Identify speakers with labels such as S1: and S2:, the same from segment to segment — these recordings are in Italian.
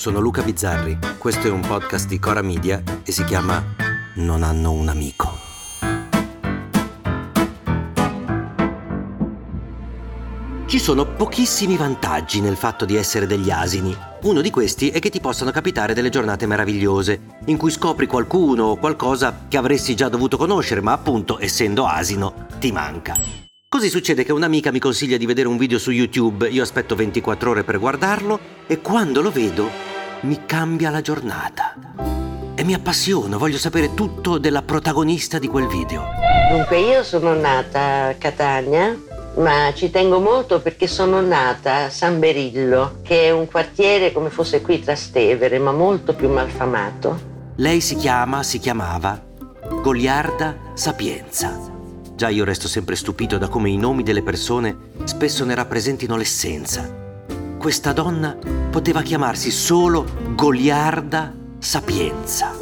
S1: sono Luca Bizzarri, questo è un podcast di Cora Media e si chiama Non hanno un amico. Ci sono pochissimi vantaggi nel fatto di essere degli asini. Uno di questi è che ti possano capitare delle giornate meravigliose, in cui scopri qualcuno o qualcosa che avresti già dovuto conoscere, ma appunto, essendo asino, ti manca. Così succede che un'amica mi consiglia di vedere un video su YouTube, io aspetto 24 ore per guardarlo e quando lo vedo mi cambia la giornata. E mi appassiono, voglio sapere tutto della protagonista di quel video.
S2: Dunque, io sono nata a Catania, ma ci tengo molto perché sono nata a San Berillo, che è un quartiere come fosse qui Trastevere, ma molto più malfamato.
S1: Lei si chiama, si chiamava Goliarda Sapienza. Già io resto sempre stupito da come i nomi delle persone spesso ne rappresentino l'essenza. Questa donna poteva chiamarsi solo Goliarda Sapienza.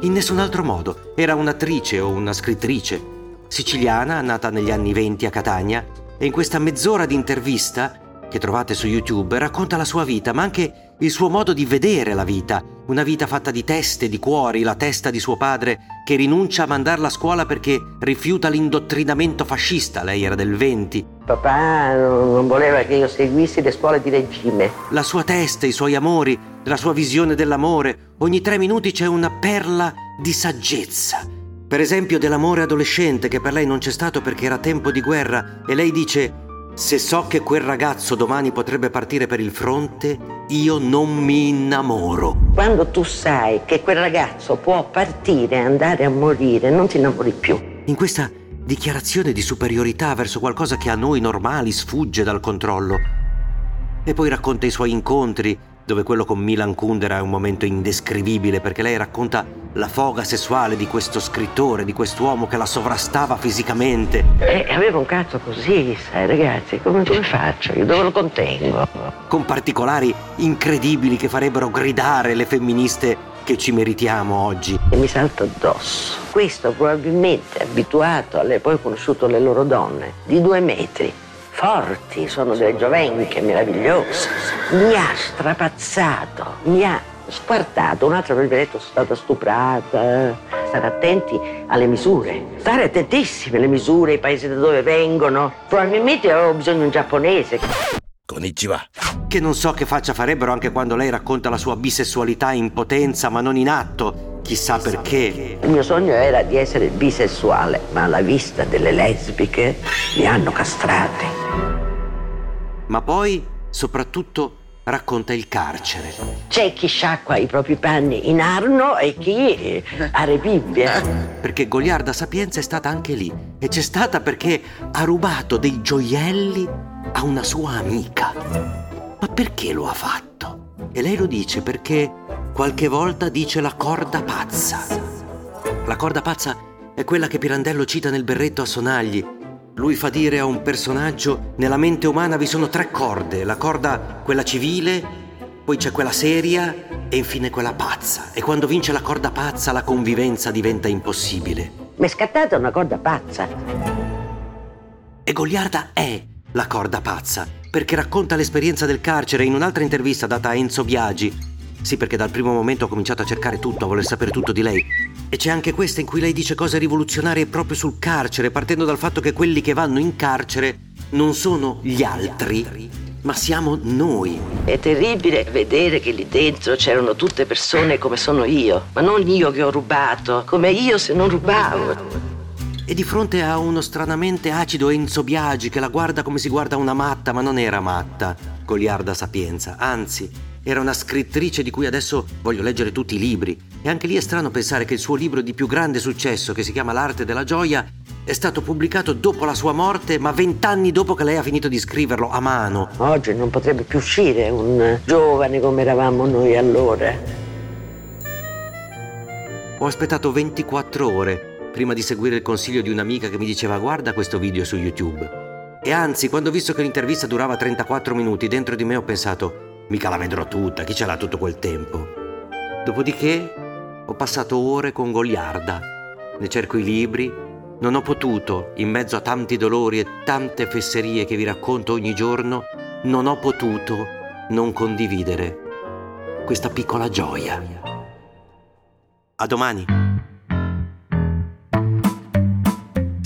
S1: In nessun altro modo. Era un'attrice o una scrittrice. Siciliana, nata negli anni venti a Catania, e in questa mezz'ora di intervista che trovate su YouTube racconta la sua vita, ma anche il suo modo di vedere la vita, una vita fatta di teste, di cuori, la testa di suo padre che rinuncia a mandarla a scuola perché rifiuta l'indottrinamento fascista, lei era del 20.
S2: Papà non voleva che io seguissi le scuole di regime.
S1: La sua testa, i suoi amori, la sua visione dell'amore, ogni tre minuti c'è una perla di saggezza. Per esempio dell'amore adolescente che per lei non c'è stato perché era tempo di guerra e lei dice se so che quel ragazzo domani potrebbe partire per il fronte, io non mi innamoro.
S2: Quando tu sai che quel ragazzo può partire e andare a morire, non ti innamori più.
S1: In questa dichiarazione di superiorità verso qualcosa che a noi normali sfugge dal controllo. E poi racconta i suoi incontri, dove quello con Milan Kundera è un momento indescrivibile perché lei racconta la foga sessuale di questo scrittore, di quest'uomo che la sovrastava fisicamente.
S2: E avevo un cazzo così, sai ragazzi, come, come faccio? Io dove lo contengo?
S1: Con particolari incredibili che farebbero gridare le femministe che ci meritiamo oggi.
S2: E mi salta addosso. Questo probabilmente abituato alle, poi ho conosciuto le loro donne, di due metri forti, sono delle giovenche meravigliose. Mi ha strapazzato, mi ha squartato. Un'altra avrebbe detto sono stata stuprata. Stare attenti alle misure. Stare attentissimi alle misure, i paesi da dove vengono. Probabilmente avevo bisogno di un giapponese.
S1: Konnichiwa. Che non so che faccia farebbero anche quando lei racconta la sua bisessualità in potenza, ma non in atto. Chissà perché.
S2: Il mio sogno era di essere bisessuale, ma alla vista delle lesbiche mi hanno castrate
S1: ma poi soprattutto racconta il carcere.
S2: C'è chi sciacqua i propri panni in Arno e chi a Rebibbia.
S1: Perché Goliarda Sapienza è stata anche lì e c'è stata perché ha rubato dei gioielli a una sua amica. Ma perché lo ha fatto? E lei lo dice perché qualche volta dice la corda pazza. La corda pazza è quella che Pirandello cita nel berretto a Sonagli lui fa dire a un personaggio, nella mente umana vi sono tre corde, la corda quella civile, poi c'è quella seria e infine quella pazza. E quando vince la corda pazza la convivenza diventa impossibile.
S2: Mi è scattata una corda pazza.
S1: E Goliarda è la corda pazza, perché racconta l'esperienza del carcere in un'altra intervista data a Enzo Biagi. Sì, perché dal primo momento ho cominciato a cercare tutto, a voler sapere tutto di lei. E c'è anche questa in cui lei dice cose rivoluzionarie proprio sul carcere, partendo dal fatto che quelli che vanno in carcere non sono gli altri, ma siamo noi.
S2: È terribile vedere che lì dentro c'erano tutte persone come sono io, ma non io che ho rubato, come io se non rubavo.
S1: E di fronte a uno stranamente acido Enzo Biagi che la guarda come si guarda una matta, ma non era matta, goliarda sapienza, anzi, era una scrittrice di cui adesso voglio leggere tutti i libri. E anche lì è strano pensare che il suo libro di più grande successo, che si chiama L'arte della gioia, è stato pubblicato dopo la sua morte, ma vent'anni dopo che lei ha finito di scriverlo a mano.
S2: Oggi non potrebbe più uscire un giovane come eravamo noi allora.
S1: Ho aspettato 24 ore prima di seguire il consiglio di un'amica che mi diceva guarda questo video su YouTube. E anzi, quando ho visto che l'intervista durava 34 minuti, dentro di me ho pensato Mica la vedrò tutta, chi ce l'ha tutto quel tempo? Dopodiché ho passato ore con Goliarda, ne cerco i libri, non ho potuto, in mezzo a tanti dolori e tante fesserie che vi racconto ogni giorno, non ho potuto non condividere. questa piccola gioia. A domani!